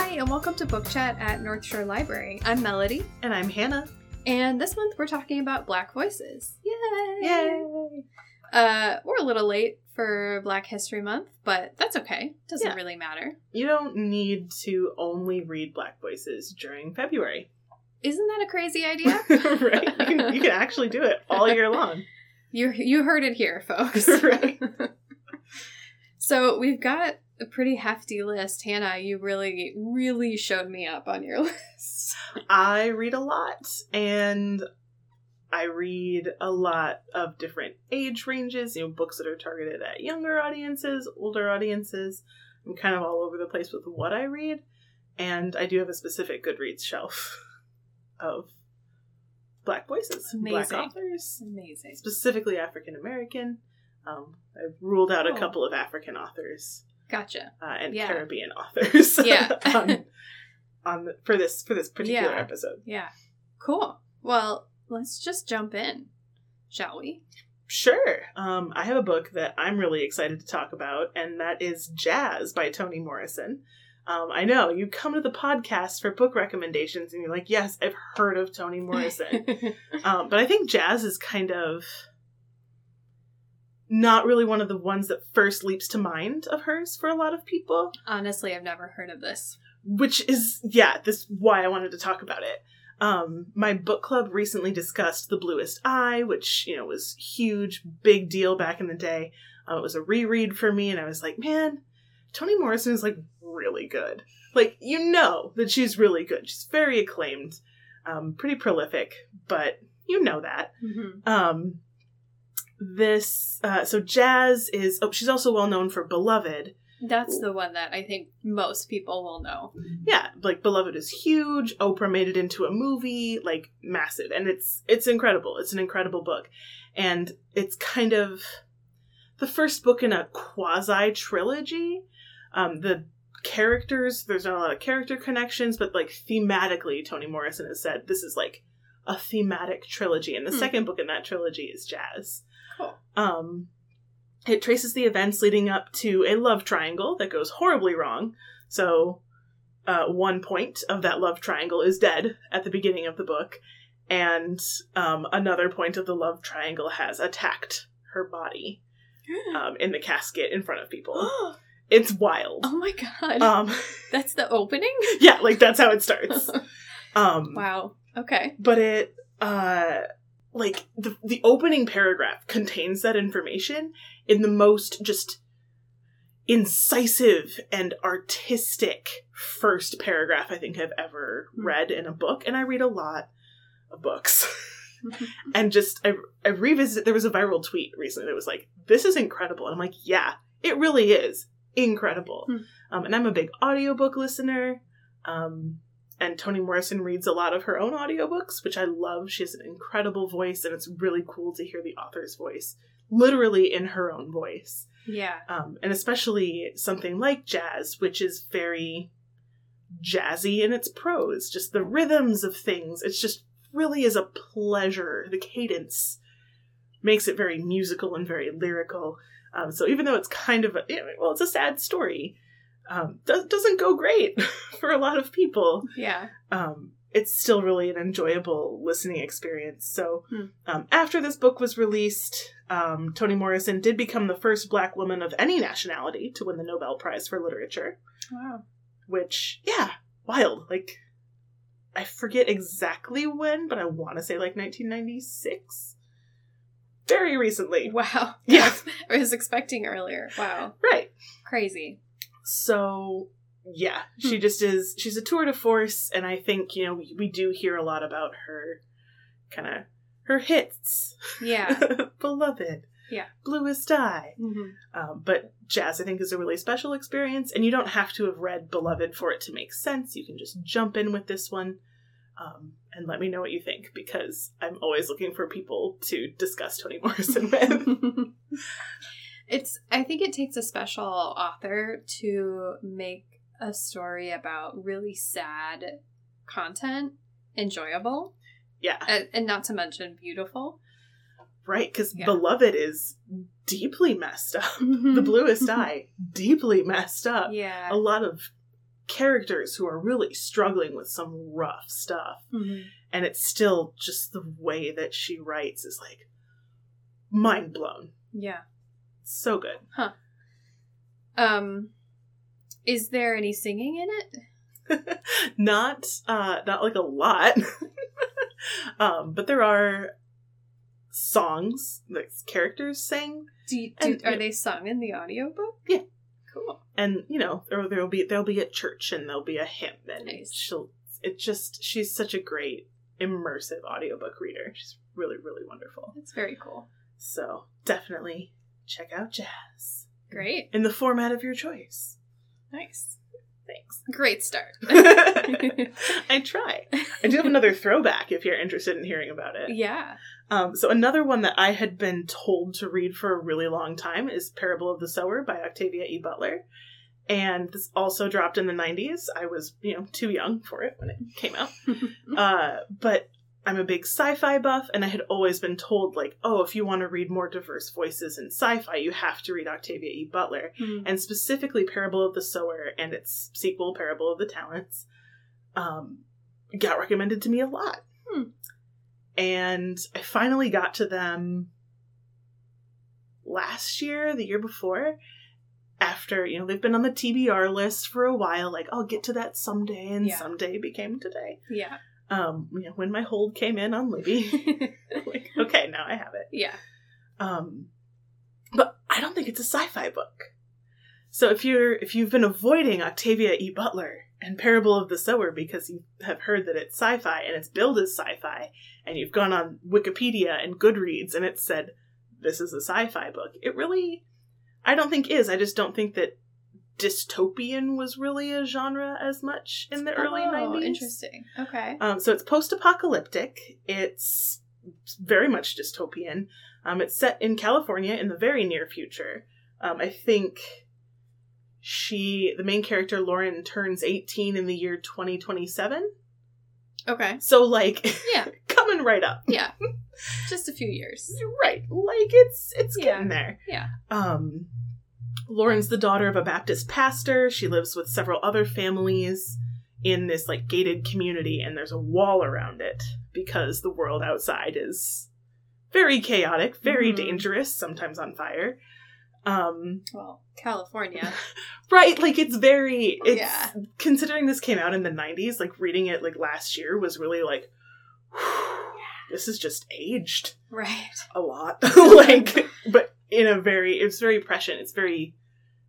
Hi, and welcome to Book Chat at North Shore Library. I'm Melody, And I'm Hannah. and this month we're talking about Black Voices. Yay! Yay! Uh, we're a little late for Black History Month, but that's okay. Doesn't Yeah. really matter. You don't need to only read Black Voices during February. Isn't that a crazy idea? right? You can, you can actually do it all year long. You you heard it here, folks. Right. so we've got a pretty hefty list. Hannah, you really, really showed me up on your list. I read a lot, and I read a lot of different age ranges, you know, books that are targeted at younger audiences, older audiences. I'm kind of all over the place with what I read, and I do have a specific Goodreads shelf of Black voices, Black authors, Amazing. specifically African American. Um, I've ruled out a Cool. couple of African authors Gotcha. uh, and Yeah. Caribbean authors. Yeah. on, on the, for this for this particular Yeah. episode. Yeah. Cool. Well, let's just jump in, shall we? Sure. Um, I have a book that I'm really excited to talk about, and that is Jazz by Toni Morrison. Um, I know you come to the podcast for book recommendations, and you're like, "Yes, I've heard of Toni Morrison," um, but I think Jazz is kind of not really one of the ones that first leaps to mind of hers for a lot of people. Honestly, I've never heard of this. which is yeah this why i wanted to talk about it um my book club recently discussed the bluest eye which you know was huge big deal back in the day uh, it was a reread for me and i was like man toni morrison is like really good like you know that she's really good she's very acclaimed um pretty prolific but you know that Mm-hmm. um this uh so jazz is oh she's also well known for beloved. That's the one that I think most people will know. yeah like beloved is huge. Oprah made it into a movie like massive. And it's it's incredible. It's an incredible book. And it's kind of the first book in a quasi trilogy. Um the characters there's not a lot of character connections but like thematically toni morrison has said this is like a thematic trilogy. And the Hmm. second book in that trilogy is jazz. Um it traces the events leading up to a love triangle that goes horribly wrong so uh, one point of that love triangle is dead at the beginning of the book, and um, another point of the love triangle has attacked her body um, in the casket in front of people. It's wild. oh my god. Um, That's the opening? yeah, like that's how it starts. Um, wow. Okay. but it uh like the the opening paragraph contains that information in the most just incisive and artistic first paragraph I think I've ever Hmm. read in a book and I read a lot of books. and just I, I revisited there was a viral tweet recently that was like this is incredible and i'm like yeah it really is incredible Hmm. um, and i'm a big audiobook listener um, and toni morrison reads a lot of her own audiobooks which i love she has an incredible voice and it's really cool to hear the author's voice literally in her own voice yeah. um, and especially something like jazz, which is very jazzy in its prose, just the rhythms of things. It's just really is a pleasure. The cadence makes it very musical and very lyrical. Um, so even though it's kind of a, well, it's a sad story, um, do- doesn't go great for a lot of people Yeah. um, it's still really an enjoyable listening experience. So, Hmm. um, after this book was released, um, Toni Morrison did become the first Black woman of any nationality to win the Nobel Prize for Literature. Wow. Which, yeah, wild. Like, I forget exactly when, but I want to say like 1996. Very recently, Wow. Yeah. I was expecting earlier. Wow. right? Crazy. So yeah, she Hmm. just is. She's a tour de force, and I think you know we, we do hear a lot about her, kind of her hits. Yeah. beloved. Yeah. bluest eye. Mhm. Um, but jazz, I think, is a really special experience, and you don't have to have read Beloved for it to make sense. You can just jump in with this one. Um, and let me know what you think because I'm always looking for people to discuss Toni Morrison with. it's I think it takes a special author to make a story about really sad content enjoyable yeah, and, and not to mention beautiful. right. Because Yeah. Beloved is deeply messed up. the bluest eye deeply messed up Yeah. a lot of characters who are really struggling with some rough stuff. Mhm. And it's still just the way that she writes is like mind blown. Yeah. So good. Huh. Um, is there any singing in it? not uh not like a lot. um, but there are songs that characters sing Do, you, do And- are they sung in the audiobook? Yeah. Cool. and you know there there'll be there'll be at church and there'll be a hymn and Nice. she'll it just she's such a great immersive audiobook reader she's really really wonderful It's very cool. so definitely check out jazz Great. in the format of your choice Nice. thanks Great start. i try i do have another throwback if you're interested in hearing about it yeah. Um, so another one that I had been told to read for a really long time is Parable of the Sower by Octavia E. Butler. And this also dropped in the 90s. I was, you know, too young for it when it came out. uh, but I'm a big sci-fi buff and I had always been told like, oh, if you want to read more diverse voices in sci-fi, you have to read Octavia E. Butler Hmm. and specifically Parable of the Sower and its sequel, Parable of the Talents, um, got recommended to me a lot. Hmm. And I finally got to them last year, the year before, after, you know, they've been on the TBR list for a while, like, I'll get to that someday, and Yeah. someday became today. yeah. Um, you know, when my hold came in on Libby, like, okay, now I have it. yeah. Um, but I don't think it's a sci-fi book. So if you're if you've been avoiding Octavia E. Butler and Parable of the Sower because you have heard that it's sci-fi and it's billed as sci-fi, and you've gone on Wikipedia and Goodreads and it said this is a sci-fi book, it really I don't think is. I just don't think that dystopian was really a genre as much in the early Oh, 90s. Interesting. Okay. Um, so it's post-apocalyptic. It's very much dystopian. Um, it's set in California in the very near future. Um, I think she, the main character Lauren, turns 18 in the year 2027. Okay. So like, Yeah. coming right up. Yeah. Just a few years. Right, like it's it's Yeah. getting there. Yeah. Um, Lauren's the daughter of a Baptist pastor. She lives with several other families in this like gated community, and there's a wall around it because the world outside is very chaotic, very Mhm. dangerous, sometimes on fire. Um, Well, California. right, like it's very it's Yeah. considering this came out in the 90s, like reading it like last year was really like this is just aged right. a lot like but in a very it's very prescient it's very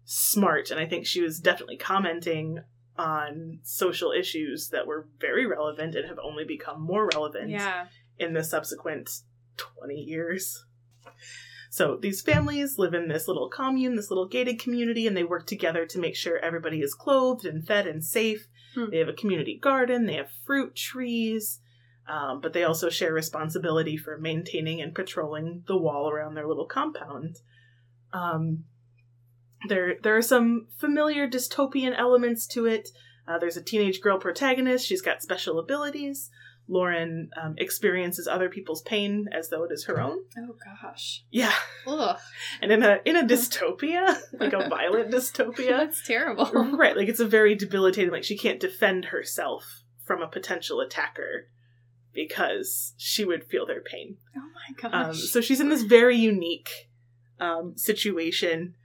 smart and i think she was definitely commenting on social issues that were very relevant and have only become more relevant Yeah. in the subsequent 20 years so these families live in this little commune this little gated community and they work together to make sure everybody is clothed and fed and safe Hmm. they have a community garden they have fruit trees um, but they also share responsibility for maintaining and patrolling the wall around their little compound. Um, there, there are some familiar dystopian elements to it. Uh, there's a teenage girl protagonist. She's got special abilities. Lauren um, experiences other people's pain as though it is her own. Oh gosh. Yeah, Ugh. and in a in a dystopia, like a violent dystopia, That's terrible. right? Like it's a very debilitating. Like she can't defend herself from a potential attacker because she would feel their pain. Oh my gosh. Um, so she's in this very unique um, situation.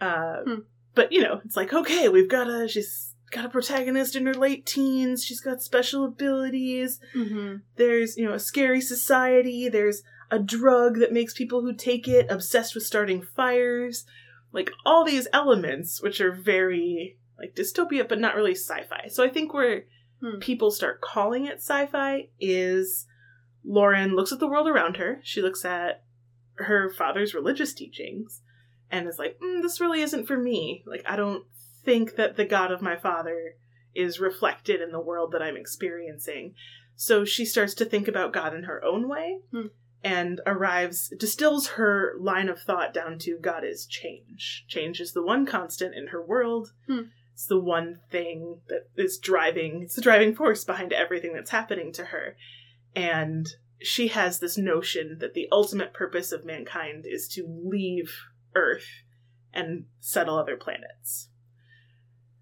Uh, Hmm. But you know, it's like okay, we've got a she's got a protagonist in her late teens. She's got special abilities. hmm There's you know a scary society. There's a drug that makes people who take it obsessed with starting fires. Like all these elements, which are very like dystopia, but not really sci-fi. So I think where Hmm. people start calling it sci-fi is Lauren looks at the world around her. She looks at her father's religious teachings and is like, mm, "This really isn't for me. Like I don't think that the God of my father is reflected in the world that I'm experiencing." So she starts to think about God in her own way Hmm. and arrives, distills her line of thought down to God is change. Change is the one constant in her world. Hmm. It's the one thing that is driving, it's the driving force behind everything that's happening to her. And she has this notion that the ultimate purpose of mankind is to leave Earth and settle other planets.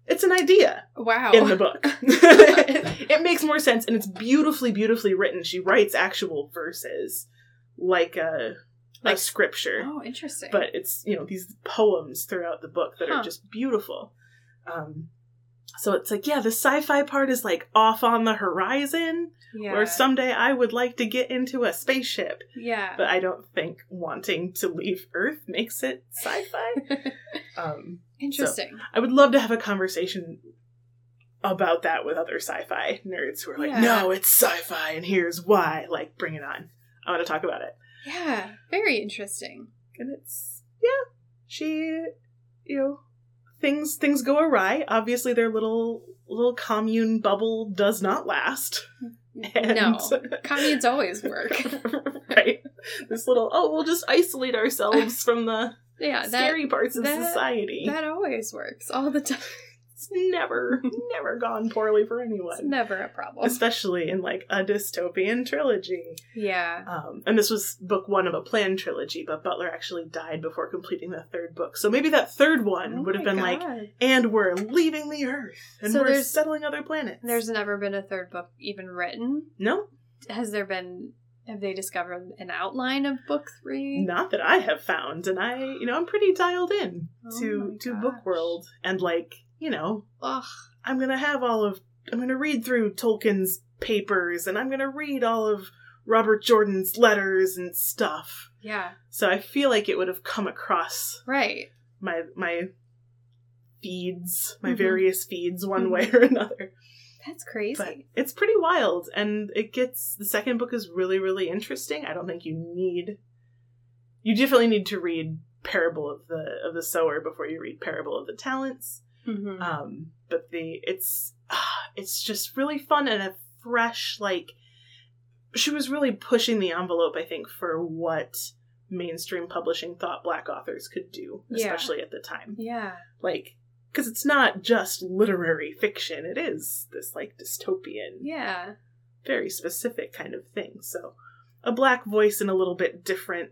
it's an idea Wow. in the book. it makes more sense and it's beautifully, beautifully written. She writes actual verses like a, Like- a scripture. oh, interesting. but it's you know these poems throughout the book that Huh. are just beautiful um so it's like yeah the sci-fi part is like off on the horizon yeah. or someday i would like to get into a spaceship Yeah. but i don't think wanting to leave earth makes it sci-fi um interesting. i would love to have a conversation about that with other sci-fi nerds who are like Yeah. no it's sci-fi and here's why like bring it on i want to talk about it yeah. Very interesting. and it's yeah she you know things things go awry obviously their little little commune bubble does not last And- No. Communes always work. right this little oh we'll just isolate ourselves from the Yeah. That, scary parts of that- society that always works all the time. It's never never gone poorly for It's anyone never a problem. especially in like a dystopian trilogy Yeah. Um, and this was book one of a planned trilogy, but Butler actually died before completing the third book. So maybe that third one Oh would have been like, and we're leaving the Earth, and So we're settling other planets. There's never been a third book even written. no, Has there been? Have they discovered an outline of book three? not that I have found, and I, you know, I'm pretty dialed in Oh to to book world, and like, you know, Ugh. I'm gonna have all of, I'm gonna read through Tolkien's papers, and I'm gonna read all of Robert Jordan's letters and stuff. Yeah. So I feel like it would have come across Right. my my feeds, my Mhm. various feeds, one Mhm. way or another. That's crazy. But it's pretty wild, and it gets the second book is really really interesting. I don't think you need, you definitely need to read Parable of the of the Sower before you read Parable of the Talents. Mhm. Um, but the it's it's just really fun and a fresh like. She was really pushing the envelope, I think, for what mainstream publishing thought black authors could do, Yeah. especially at the time yeah. like because it's not just literary fiction it is this like dystopian Yeah. very specific kind of thing so a black voice in a little bit different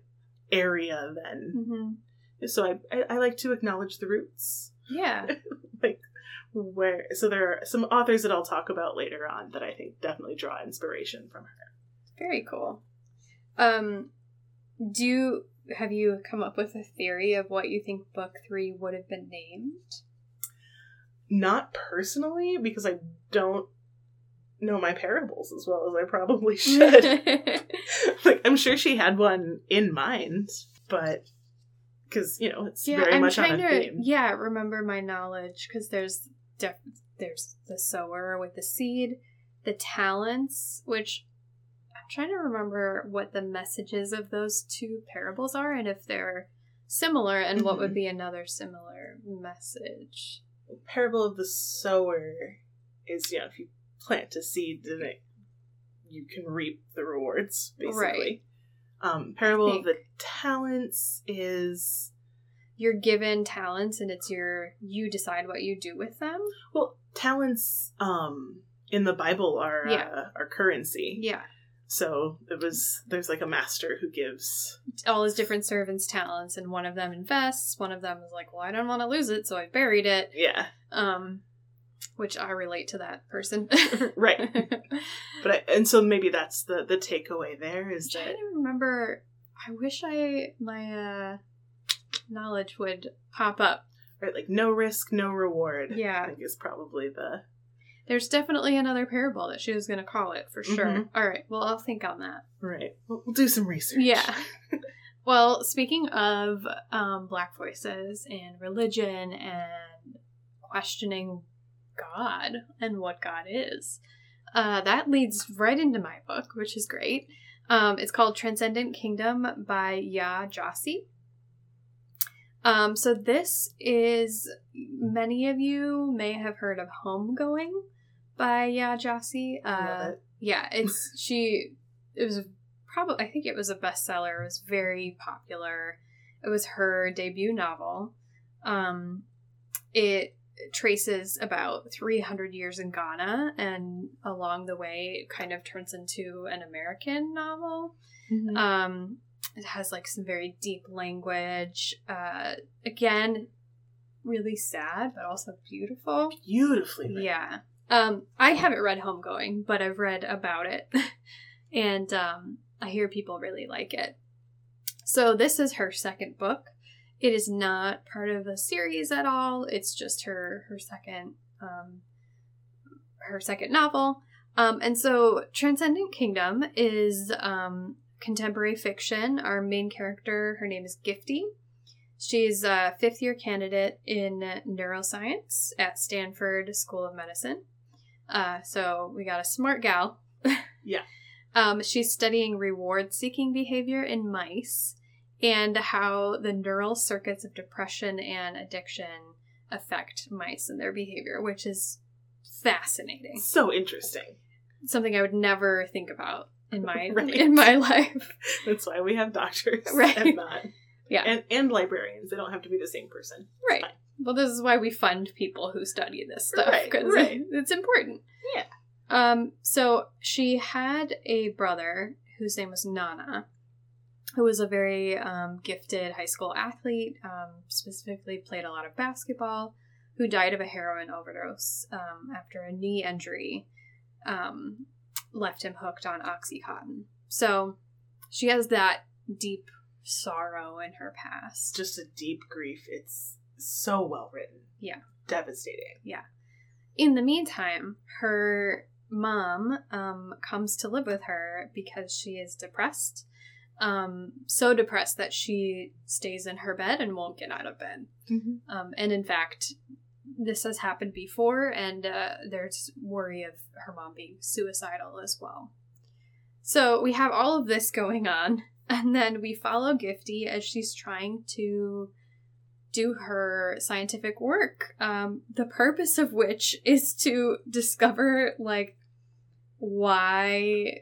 area then hmm so I, I i like to acknowledge the roots Yeah. like where so there are some authors that i'll talk about later on that i think definitely draw inspiration from her Very cool. Um, do you have you come up with a theory of what you think book three would have been named? not personally because i don't know my parables as well as i probably should like I'm sure she had one in mind, but because you know it's yeah, very I'm much on trying a to theme. yeah remember my knowledge because there's def- there's the sower with the seed, the talents, which I'm trying to remember what the messages of those two parables are and if they're similar and what would Mhm. be another similar message. Parable of the sower is you know if you plant a seed, then it, you can reap the rewards basically. Um, Parable of the talents is You're given talents and it's your you decide what you do with them. well talents um in the Bible are Yeah. uh, are currency. Yeah. So it was there's like a master who gives all his different servants talents and one of them invests one of them is like well i don't want to lose it so i buried it yeah um which i relate to that person. Right. But I, and so maybe that's the the takeaway there is i'm that trying to remember i wish i my uh knowledge would pop up. Right like no risk no reward Yeah. i think is probably the there's definitely another parable that she was going to call it for sure. Mhm. all right well i'll think on that. Right. We'll, we'll do some research. Yeah. well, speaking of um, Black voices and religion and questioning God and what God is, uh, that leads right into my book, which is great. Um, it's called Transcendent Kingdom by Yaa Gyasi. Um, so this is many of you may have heard of Homegoing by Yaa Gyasi. Uh, it. yeah, it's she. It was probably I think it was a bestseller. It was very popular. It was her debut novel. Um, it traces about 300 years in Ghana, and along the way, it kind of turns into an American novel. Mhm. Um, it has like some very deep language. Uh, again, really sad, but also beautiful. Beautifully written. Yeah. Um, I haven't read Homegoing, but I've read about it, and um, I hear people really like it. So this is her second book. It is not part of a series at all. It's just her her second um, her second novel. Um, and so Transcendent Kingdom is um, contemporary fiction. Our main character, her name is Gifty. She's a fifth year candidate in neuroscience at Stanford School of Medicine. Uh, so we got a smart gal. Yeah. Um, she's studying reward seeking behavior in mice and how the neural circuits of depression and addiction affect mice and their behavior, which is fascinating. So interesting. Something I would never think about in my Right. in my life. That's why we have doctors Right. and not. Yeah. And, and librarians. They don't have to be the same person. Right. Fine. Well, this is why we fund people who study this stuff Right, because right. it's important. Yeah. Um. So she had a brother whose name was Nana, who was a very um, gifted high school athlete. Um, specifically, played a lot of basketball. Who died of a heroin overdose um, after a knee injury um, left him hooked on OxyContin. So she has that deep sorrow in her past. Just a deep grief. It's so well written. Yeah. Devastating. Yeah. In the meantime, her mom um, comes to live with her because she is depressed. Um, so depressed that she stays in her bed and won't get out of bed. Mm-hmm. Um, and in fact, this has happened before, and uh, there's worry of her mom being suicidal as well. So we have all of this going on, and then we follow Gifty as she's trying to do her scientific work. Um, the purpose of which is to discover like why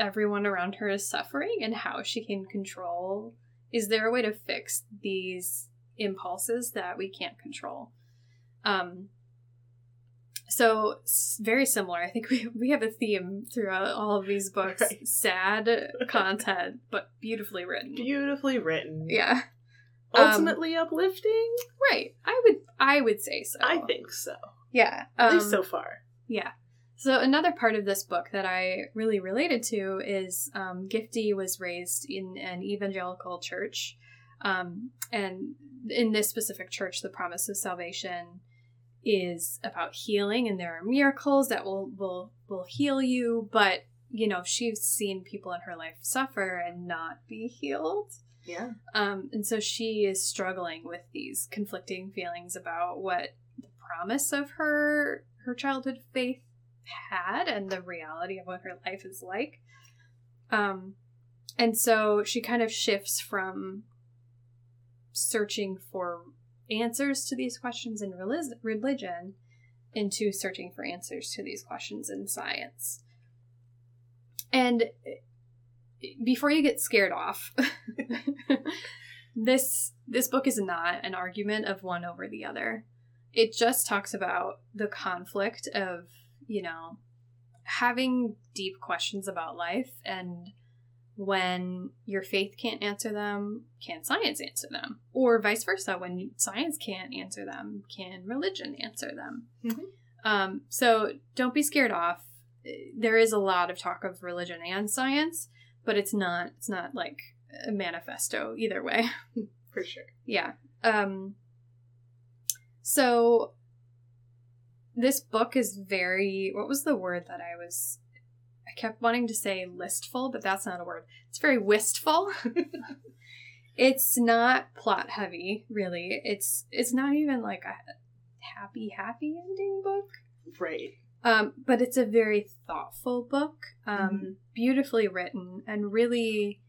everyone around her is suffering and how she can control. Is there a way to fix these impulses that we can't control? Um, so very similar. I think we we have a theme throughout all of these books: Right. sad content, but beautifully written. Beautifully written. Yeah, Um, Ultimately uplifting? right. I would I would say so. I think so. Yeah, At um, least so far. Yeah. So another part of this book that I really related to is um, Gifty was raised in an evangelical church, um, and in this specific church, the promise of salvation is about healing, and there are miracles that will will will heal you. But you know, she's seen people in her life suffer and not be healed. Yeah. Um, and so she is struggling with these conflicting feelings about what the promise of her her childhood faith had and the reality of what her life is like. Um, and so she kind of shifts from searching for answers to these questions in relig- religion into searching for answers to these questions in science. And before you get scared off, this this book is not an argument of one over the other. It just talks about the conflict of, you know, having deep questions about life and when your faith can't answer them, can science answer them? Or vice versa, when science can't answer them, can religion answer them? Mhm. Um, so don't be scared off. There is a lot of talk of religion and science, but it's not it's not like a manifesto either way. For sure. Yeah. Um so this book is very what was the word that I was I kept wanting to say listful, but that's not a word. It's very wistful. it's not plot heavy, really. It's it's not even like a happy happy ending book. Right. Um, but it's a very thoughtful book, um, Mhm. beautifully written, and really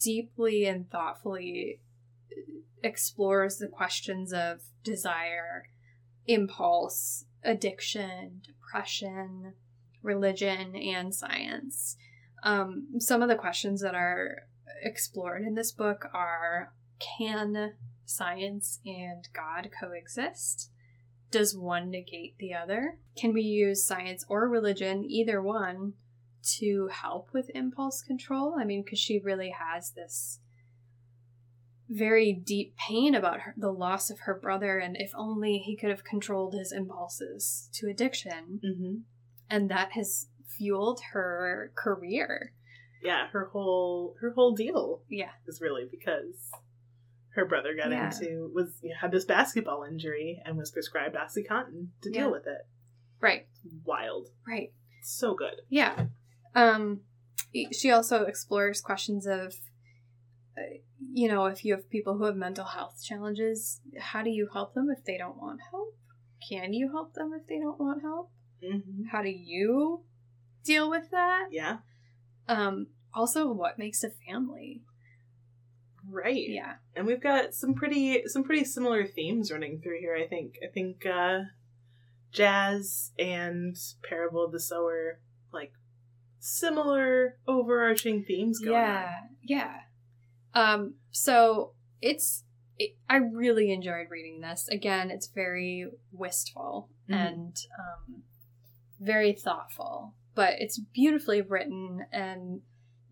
deeply and thoughtfully explores the questions of desire, impulse, addiction, depression, religion, and science. Um, some of the questions that are explored in this book are can science and God coexist? Does one negate the other? Can we use science or religion, either one, to help with impulse control? I mean, because she really has this very deep pain about her, the loss of her brother, and if only he could have controlled his impulses to addiction. Mm-hmm. And that has fueled her career. Yeah, her whole her whole deal Yeah. is really because her brother got Yeah. into was you know, had this basketball injury and was prescribed OxyContin to deal Yeah. with it. Right. Wild, Right. so good. Yeah. Um, she also explores questions of, uh, you know, if you have people who have mental health challenges, how do you help them if they don't want help? Can you help them if they don't want help? Mm-hmm. How do you deal with that? Yeah, Um, also, what makes a family? right. Yeah. and we've got some pretty some pretty similar themes running through here. I think I think uh, jazz and Parable of the Sower like similar overarching themes going yeah. Yeah. Um, so it's, it, I really enjoyed reading this. Again, it's very wistful Mhm. and um, very thoughtful, but it's beautifully written and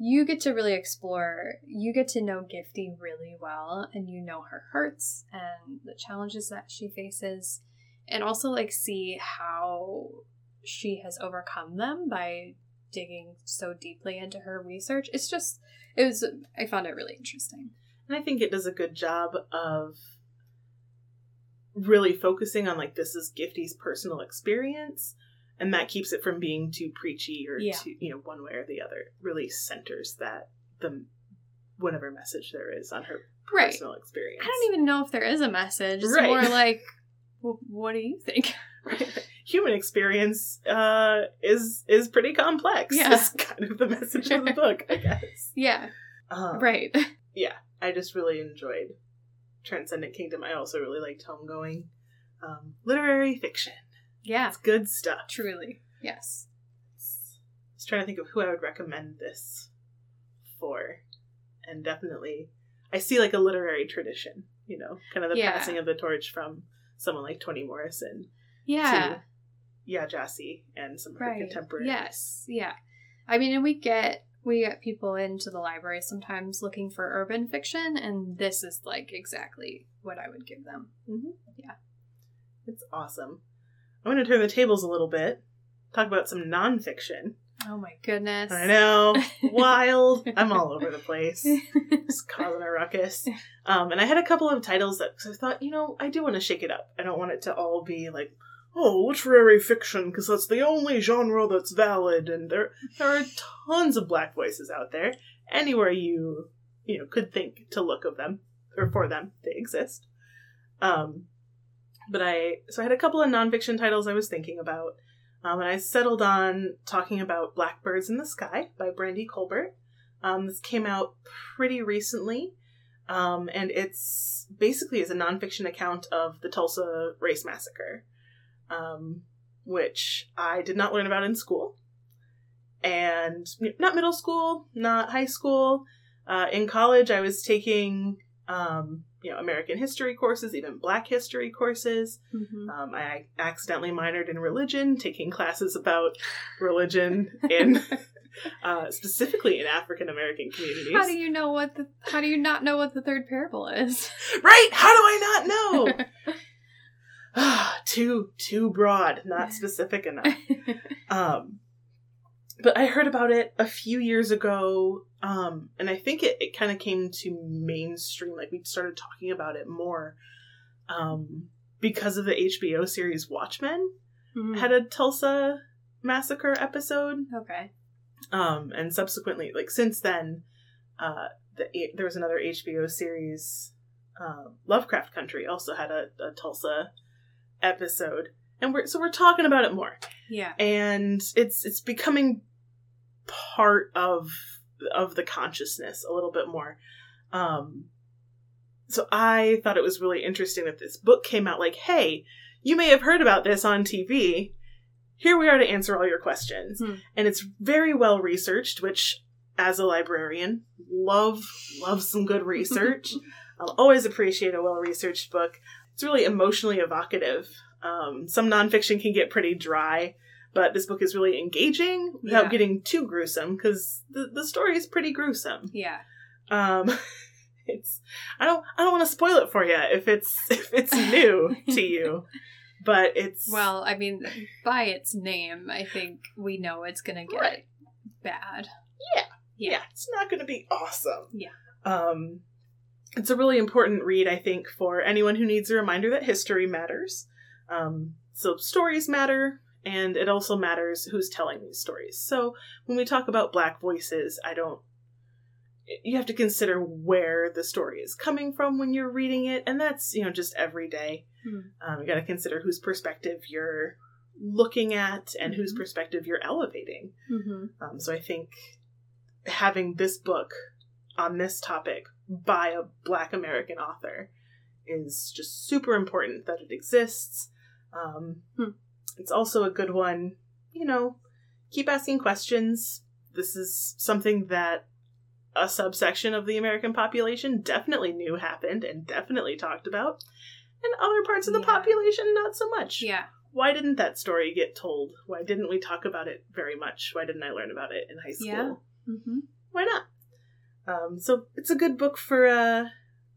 you get to really explore, you get to know Gifty really well and you know her hurts and the challenges that she faces and also like see how she has overcome them by digging so deeply into her research. It's just it was I found it really interesting. And I think it does a good job of really focusing on like this is Gifty's personal experience and that keeps it from being too preachy or Yeah. too you know one way or the other. Really centers that the whatever message there is on her Right. personal experience. I don't even know if there is a message. It's Right. more like well, what do you think? Human experience uh, is is pretty complex. Yeah. is kind of the message of the book, I guess. Yeah. Um, Right. Yeah, I just really enjoyed Transcendent Kingdom. I also really liked Homegoing. Um, literary fiction. Yeah. It's good stuff. Truly. Yes. I was trying to think of who I would recommend this for. And definitely, I see like a literary tradition, you know, kind of the Yeah. passing of the torch from someone like Toni Morrison Yeah. to Yeah Gyasi and some of her Right. contemporaries. Yes. Yeah. I mean, and we get we get people into the library sometimes looking for urban fiction, and this is like exactly what I would give them. Yeah. It's awesome. I'm going to turn the tables a little bit, talk about some nonfiction. Oh my goodness! I know, wild. I'm all over the place. just causing a ruckus. Um, and I had a couple of titles that cause I thought, you know, I do want to shake it up. I don't want it to all be like, oh, literary fiction, because that's the only genre that's valid. And there, there are tons of black voices out there. Anywhere you, you know, could think to look of them or for them, they exist. Um, but I, so I had a couple of nonfiction titles I was thinking about. Um, and I settled on talking about Blackbirds in the Sky by Brandy Colbert. Um, this came out pretty recently, um, and it's basically is a nonfiction account of the Tulsa Race Massacre, um, which I did not learn about in school, and not middle school, not high school. Uh, in college, I was taking um, you know American history courses, even Black history courses. Mhm. Um, I accidentally minored in religion, taking classes about religion in uh, specifically in African American communities. How do you know what the? How do you not know what the third parable is? Right? How do I not know? too too broad, not specific enough. Um, but I heard about it a few years ago, um, and I think it, it kind of came to mainstream. Like we started talking about it more um, because of the HBO series Watchmen Mhm. had a Tulsa massacre episode, okay. um, and subsequently, like since then, uh, the, there was another HBO series, uh, Lovecraft Country, also had a, a Tulsa episode, and we're so we're talking about it more. Yeah. and it's it's becoming part of of the consciousness a little bit more. Um so i thought it was really interesting that this book came out like hey you may have heard about this on tv here we are to answer all your questions. Hmm. and it's very well researched which as a librarian love love some good research. I'll always appreciate a well researched book it's really emotionally evocative um, some nonfiction can get pretty dry but this book is really engaging without Yeah. getting too gruesome because the, the story is pretty gruesome Yeah. um, it's I don't I don't want to spoil it for you if it's if it's new to you, but it's Well, I mean, by its name, I think we know it's gonna get Right. bad. yeah, Yeah. it's not going to be awesome. Yeah. Um, it's a really important read, I think, for anyone who needs a reminder that history matters. Um, so stories matter, and it also matters who's telling these stories. So when we talk about black voices, I don't. You have to consider where the story is coming from when you're reading it, and that's you know just every day. Hmm. Um, you got to consider whose perspective you're looking at and whose Mhm. perspective you're elevating. Mm-hmm. Um, so I think having this book on this topic by a Black American author is just super important that it exists. Um, Hmm. It's also a good one, you know, keep asking questions. This is something that a subsection of the American population definitely knew happened and definitely talked about, and other parts of the Yeah. population not so much Yeah. why didn't that story get told? Why didn't we talk about it very much? Why didn't I learn about it in high school? Yeah. Mm-hmm. Why not? Um, so it's a good book for uh,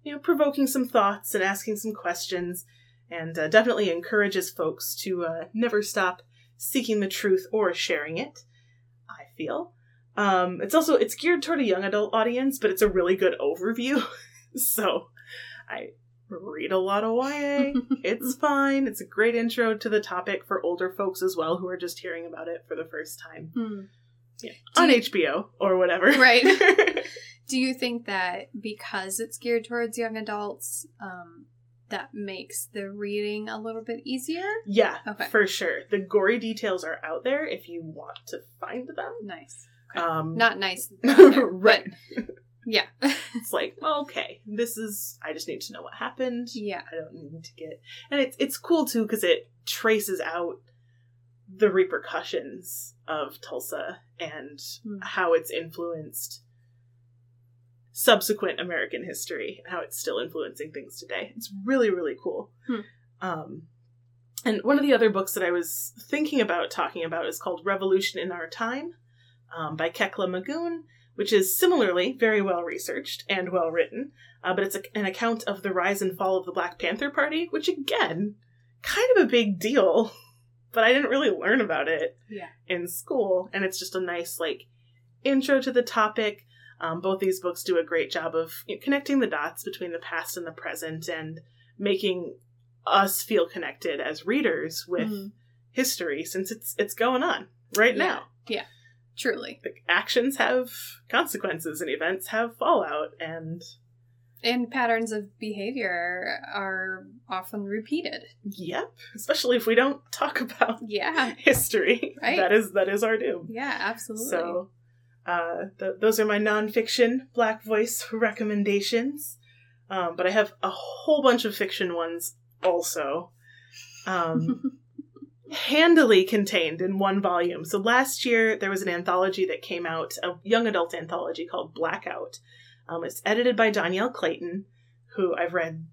you know provoking some thoughts and asking some questions, and uh, definitely encourages folks to uh, never stop seeking the truth or sharing it. I feel. Um, it's also it's geared toward a young adult audience, but it's a really good overview. so I read a lot of YA. It's fine. It's a great intro to the topic for older folks as well who are just hearing about it for the first time. Hmm. Yeah. On you- HBO or whatever. Right. Do you think that because it's geared towards young adults, um, that makes the reading a little bit easier? yeah, Okay. for sure. The gory details are out there if you want to find them. Nice. Okay. Um, Not nice. right. But yeah. It's like, well, okay, this is. I just need to know what happened. yeah. I don't need to get, and it's it's cool too because it traces out the repercussions of Tulsa and Hmm. how it's influenced subsequent American history and how it's still influencing things today. It's really really cool. Hmm. Um, and one of the other books that I was thinking about talking about is called Revolution in Our Time um, by Kekla Magoon, which is similarly very well researched and well written. Uh, but it's a, an account of the rise and fall of the Black Panther Party, which again, kind of a big deal. But I didn't really learn about it Yeah. in school, and it's just a nice like intro to the topic. Um, both these books do a great job of you know, connecting the dots between the past and the present, and making us feel connected as readers with Mhm. history, since it's it's going on right Yeah. now. Yeah. Truly. Like, actions have consequences, and events have fallout, and And patterns of behavior are often repeated. Yep, especially if we don't talk about Yeah. history. Right. That is that is our doom. Yeah, absolutely. So, uh, th- those are my nonfiction Black Voice recommendations. Um, but I have a whole bunch of fiction ones also, um, handily contained in one volume. So last year there was an anthology that came out, a young adult anthology called Blackout. Um, it's edited by Dhonielle Clayton, who I've read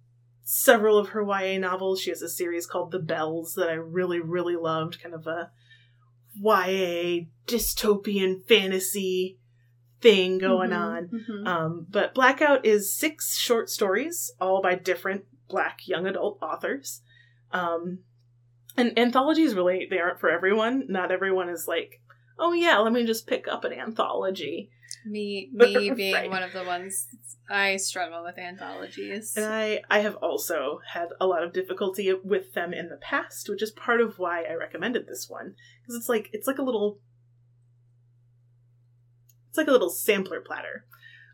several of her YA novels. She has a series called The Belles that I really, really loved, kind of a YA dystopian fantasy thing going Mhm, on. mhm. Um, but Blackout is six short stories, all by different black young adult authors. Um, and anthologies really, they aren't for everyone. Not everyone is like, oh yeah, let me just pick up an anthology. Me, me being Right. one of the ones, I struggle with anthologies. And I, I have also had a lot of difficulty with them in the past, which is part of why I recommended this one. Because it's like, it's like a little, it's like a little sampler platter.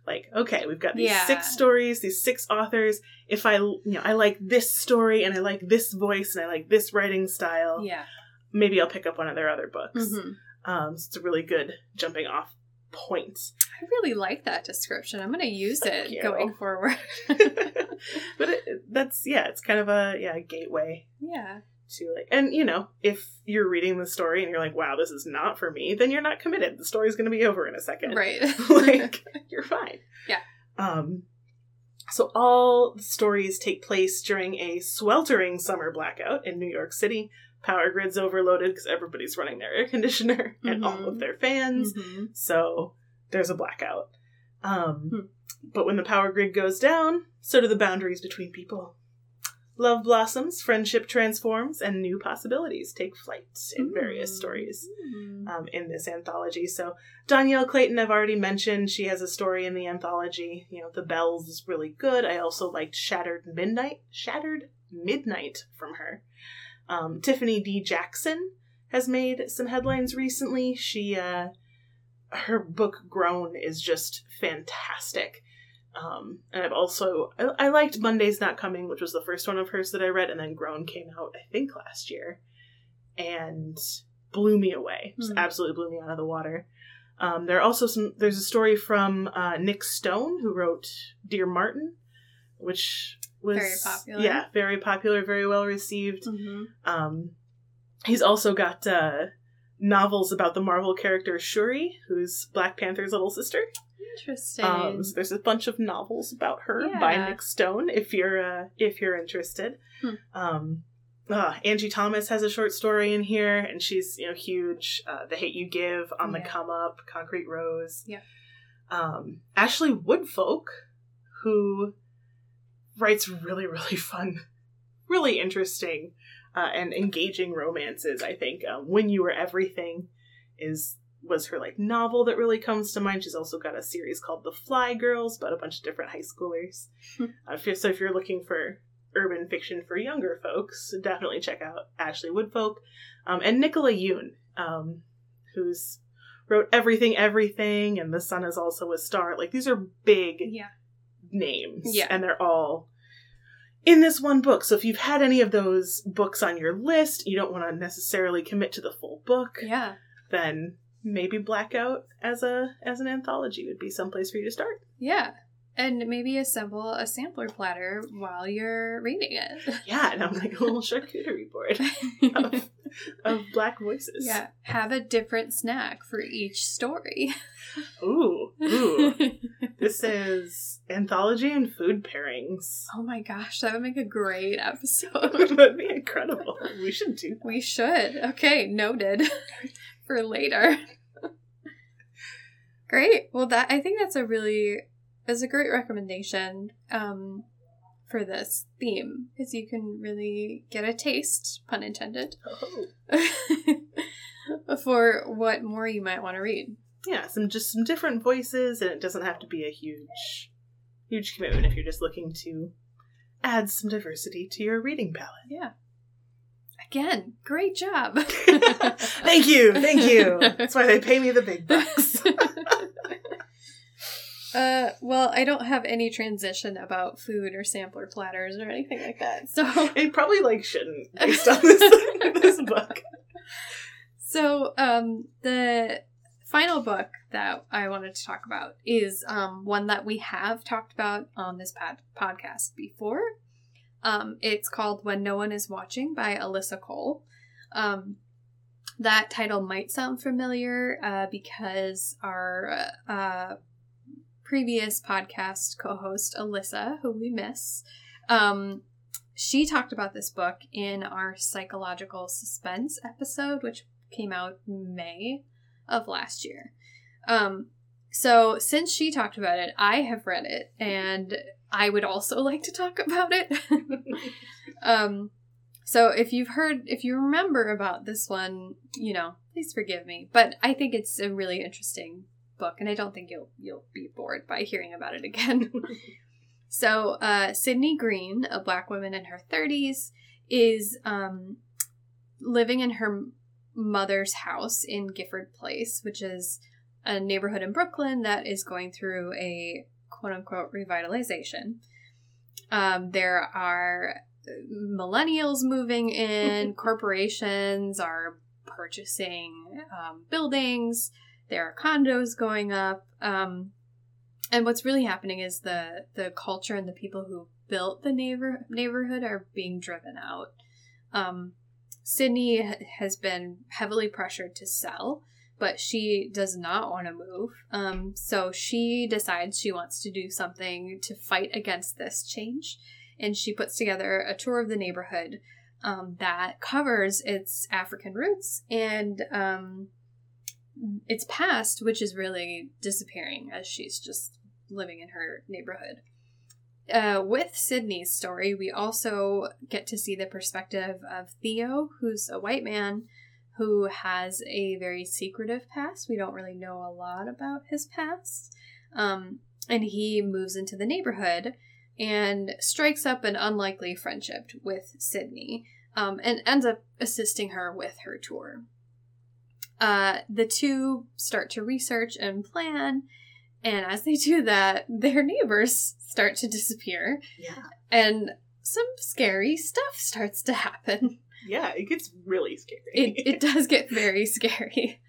Like, okay, we've got these Yeah. six stories, these six authors. If I, you know, I like this story and I like this voice and I like this writing style, yeah. maybe I'll pick up one of their other books. Mhm. Um, so it's a really good jumping off point. I really like that description. I'm going to use Thank it you. going forward. but it, that's yeah, it's kind of a yeah gateway yeah. to like, and you know, if you're reading the story and you're like, wow, this is not for me, then you're not committed. The story's going to be over in a second. Right. like you're fine. Yeah. Um. So all the stories take place during a sweltering summer blackout in New York City. Power grid's overloaded because everybody's running their air conditioner and all Mhm. of their fans. Mhm. So there's a blackout. Um, Hmm. but when the power grid goes down, so do the boundaries between people. Love blossoms, friendship transforms, and new possibilities take flight in various Mm. stories Mm. um, in this anthology. So Dhonielle Clayton, I've already mentioned, she has a story in the anthology. You know, The Belles is really good. I also liked Shattered Midnight, Shattered Midnight from her. Um, Tiffany D. Jackson has made some headlines recently. She, uh, her book Grown is just fantastic. Um, and I've also I, I liked Monday's Not Coming, which was the first one of hers that I read, and then Grown came out I think last year, and blew me away. Just Hmm. absolutely blew me out of the water. Um, there are also some. There's a story from uh, Nic Stone who wrote Dear Martin, which was Very popular. Yeah, very popular, very well received. Mhm. Um, he's also got uh, novels about the Marvel character Shuri, who's Black Panther's little sister. Interesting. Um, so there's a bunch of novels about her by Nic Stone. If you're uh, if you're interested, Hmm. um, uh, Angie Thomas has a short story in here, and she's you know huge. Uh, the Hate You Give, On the Yeah. Come Up, Concrete Rose. Yeah. Um, Ashley Woodfolk, who writes really really fun, really interesting, uh, and engaging romances. I think um, When You Were Everything is was her like novel that really comes to mind. She's also got a series called The Flyy Girls about a bunch of different high schoolers. Hmm. uh, if so if you're looking for urban fiction for younger folks, definitely check out Ashley Woodfolk um, and Nicola Yoon, um, who's wrote Everything Everything and The Sun is also a star. Like these are big yeah. Names. Yeah. And they're all in this one book. So if you've had any of those books on your list, you don't want to necessarily commit to the full book, Yeah. then maybe Blackout as a as an anthology would be someplace for you to start. Yeah. And maybe assemble a sampler platter while you're reading it. Yeah, and I'm like a little charcuterie board of, of black voices. yeah. Have a different snack for each story. Ooh, ooh. this is anthology and food pairings. oh my gosh, that would make a great episode. That'd be incredible. We should do we should. Okay, noted for later. great. Well, that I think that's a really is a great recommendation um, for this theme because you can really get a taste, pun intended, Oh. for what more you might want to read. Yeah, some just some different voices, and it doesn't have to be a huge, huge commitment if you're just looking to add some diversity to your reading palette. Yeah. Again, great job. thank you, thank you. That's why they pay me the big bucks. uh, well, I don't have any transition about food or sampler platters or anything like that. So, It probably like shouldn't based on this this book. so um, the final book that I wanted to talk about is um, one that we have talked about on this pod- podcast before. Um, it's called When No One Is Watching by Alyssa Cole. Um, that title might sound familiar uh, because our uh, previous podcast co host, Alyssa, who we miss, um, she talked about this book in our psychological suspense episode, which came out May of last year. Um, so since she talked about it, I have read it and I would also like to talk about it. um, so if you've heard, if you remember about this one, you know, please forgive me. But I think it's a really interesting book, and I don't think you'll you'll be bored by hearing about it again. so uh, Sydney Green, a black woman in her thirties, is um, living in her mother's house in Gifford Place, which is a neighborhood in Brooklyn that is going through a quote unquote revitalization. Um, there are millennials moving in, corporations are purchasing um, buildings, there are condos going up. Um, and what's really happening is the, the culture and the people who built the neighbor, neighborhood are being driven out. Sydney has been heavily pressured to sell, but she does not want to move. Um, so she decides she wants to do something to fight against this change. And she puts together a tour of the neighborhood um, that covers its African roots and um, its past, which is really disappearing as she's just living in her neighborhood. Uh, with Sydney's story, we also get to see the perspective of Theo, who's a white man who has a very secretive past. We don't really know a lot about his past. Um, and he moves into the neighborhood and strikes up an unlikely friendship with Sydney um, and ends up assisting her with her tour. Uh, the two start to research and plan, and as they do that, their neighbors start to disappear, Yeah. and some scary stuff starts to happen. Yeah, it gets really scary. It, it does get very scary.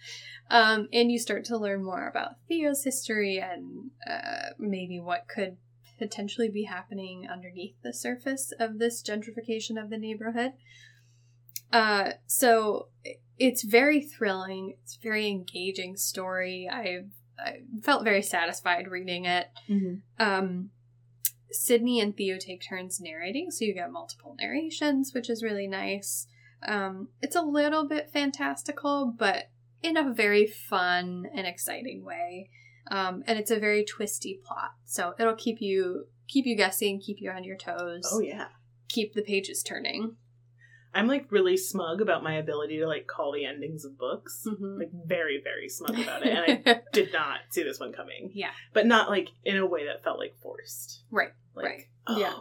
Um, and you start to learn more about Theo's history and uh, maybe what could potentially be happening underneath the surface of this gentrification of the neighborhood. Uh, so it's very thrilling. It's a very engaging story. I I felt very satisfied reading it. Mhm. Um, Sydney and Theo take turns narrating, so you get multiple narrations, which is really nice. Um, it's a little bit fantastical, but in a very fun and exciting way. Um, and it's a very twisty plot, so it'll keep you keep you guessing, keep you on your toes, Oh yeah. keep the pages turning. I'm like really smug about my ability to like call the endings of books. Mhm. Like very, very smug about it. And I did not see this one coming. yeah, But not like in a way that felt like forced. right, Like, Right. Oh, Yeah.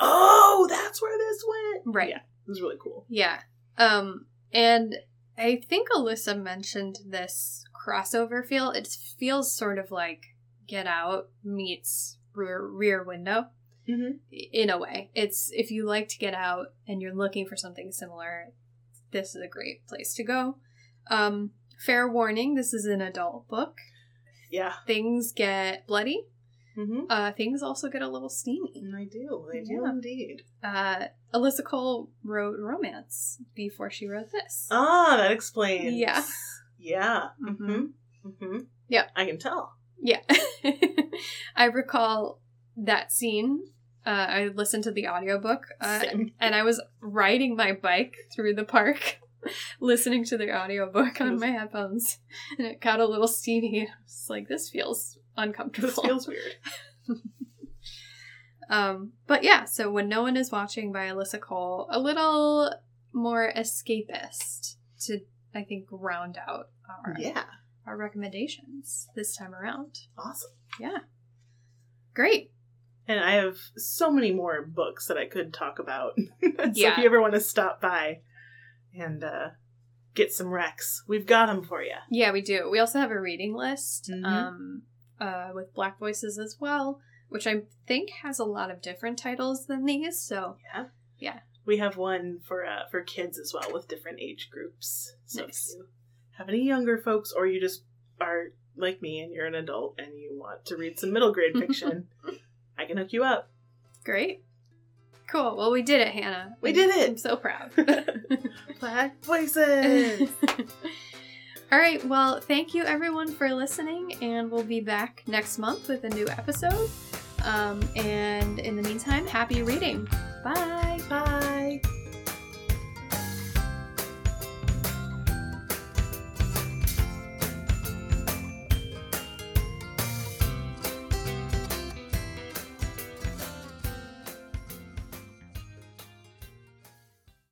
Oh, that's where this went. right. Yeah. It was really cool. Yeah. Um, and I think Alyssa mentioned this crossover feel. It feels sort of like Get Out meets Rear, rear Window Mm-hmm. in a way. It's if you like to get out and you're looking for something similar, this is a great place to go. Um, fair warning: this is an adult book. Yeah. Things get bloody. Mm-hmm. Uh, things also get a little steamy. I do. I do indeed. Uh, Alyssa Cole wrote romance before she wrote this. Ah, that explains. Yeah. Yeah. Mhm. Mm-hmm. Mm-hmm. Yep. I can tell. Yeah. I recall that scene. Uh, I listened to the audiobook uh, and I was riding my bike through the park listening to the audiobook on my headphones and it got a little steamy. I was like, this feels uncomfortable. This feels weird. um, but yeah, so When No One Is Watching by Alyssa Cole, a little more escapist to, I think, round out our, Yeah. our recommendations this time around. Awesome. Yeah. Great. And I have so many more books that I could talk about. so Yeah. if you ever want to stop by and uh, get some recs, we've got them for you. Yeah, we do. We also have a reading list Mhm. um, uh, with Black Voices as well, which I think has a lot of different titles than these. So, Yeah. Yeah. We have one for uh, for kids as well with different age groups. So Nice. if you have any younger folks or you just are like me and you're an adult and you want to read some middle grade fiction, I can hook you up. great. Cool. Well, we did it, Hannah. We did it. I'm so proud. Black voices. All right. Well, thank you everyone for listening, and we'll be back next month with a new episode. Um, and in the meantime, happy reading. Bye. Bye.